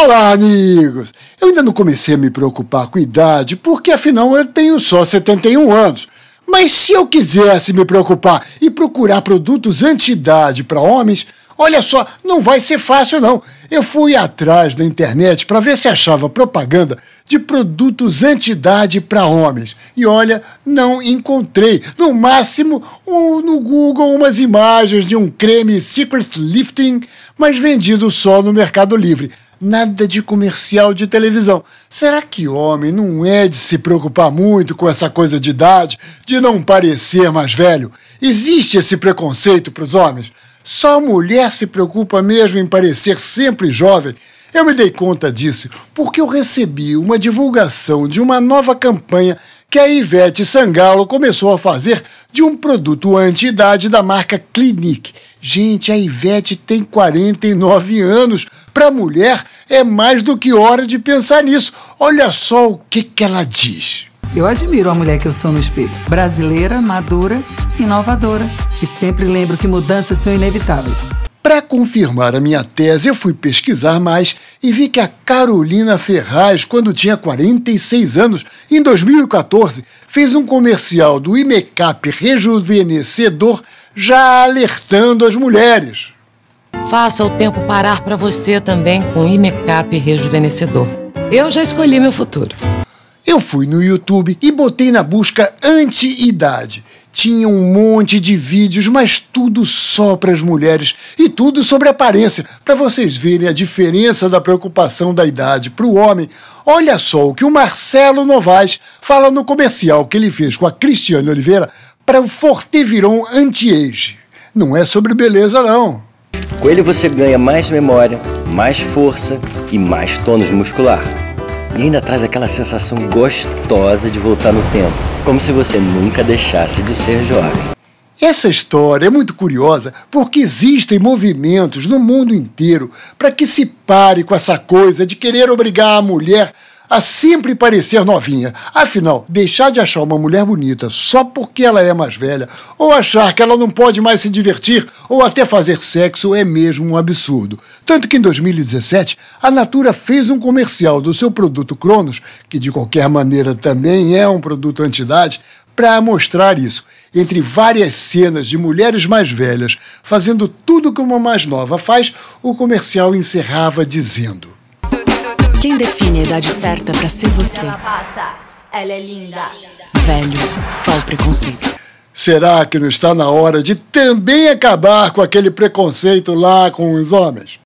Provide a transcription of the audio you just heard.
Olá, amigos! Eu ainda não comecei a me preocupar com idade, porque afinal eu tenho só 71 anos. Mas se eu quisesse me preocupar e procurar produtos anti-idade para homens, olha só, não vai ser fácil não. Eu fui atrás na internet para ver se achava propaganda de produtos anti-idade para homens. E olha, não encontrei. No máximo, um, no Google, umas imagens de um creme Secret Lifting, mas vendido só no Mercado Livre nada de comercial de televisão. Será que homem não é de se preocupar muito com essa coisa de idade, de não parecer mais velho? Existe esse preconceito para os homens? Só mulher se preocupa mesmo em parecer sempre jovem? Eu me dei conta disso porque eu recebi uma divulgação de uma nova campanha que a Ivete Sangalo começou a fazer de um produto anti-idade da marca Clinique. Gente, a Ivete tem 49 anos. Para mulher é mais do que hora de pensar nisso. Olha só o que, que ela diz. Eu admiro a mulher que eu sou no espelho. Brasileira, madura, inovadora. E sempre lembro que mudanças são inevitáveis. Para confirmar a minha tese, eu fui pesquisar mais e vi que a Carolina Ferraz, quando tinha 46 anos, em 2014, fez um comercial do Imecap rejuvenescedor já alertando as mulheres. Faça o tempo parar para você também com o Imecap rejuvenescedor. Eu já escolhi meu futuro. Eu fui no YouTube e botei na busca anti-idade. Tinha um monte de vídeos, mas tudo só para as mulheres e tudo sobre aparência, para vocês verem a diferença da preocupação da idade para o homem. Olha só o que o Marcelo Novaes fala no comercial que ele fez com a Cristiane Oliveira para o Forteviron Anti-Age. Não é sobre beleza, não. Com ele você ganha mais memória, mais força e mais tônus muscular e ainda traz aquela sensação gostosa de voltar no tempo, como se você nunca deixasse de ser jovem. Essa história é muito curiosa porque existem movimentos no mundo inteiro para que se pare com essa coisa de querer obrigar a mulher a sempre parecer novinha. Afinal, deixar de achar uma mulher bonita só porque ela é mais velha, ou achar que ela não pode mais se divertir ou até fazer sexo é mesmo um absurdo. Tanto que em 2017, a Natura fez um comercial do seu produto Cronos, que de qualquer maneira também é um produto anti-idade, para mostrar isso. Entre várias cenas de mulheres mais velhas fazendo tudo que uma mais nova faz, o comercial encerrava dizendo: quem define a idade certa para ser você? Ela passa, ela é linda. Velho, só o preconceito. Será que não está na hora de também acabar com aquele preconceito lá com os homens?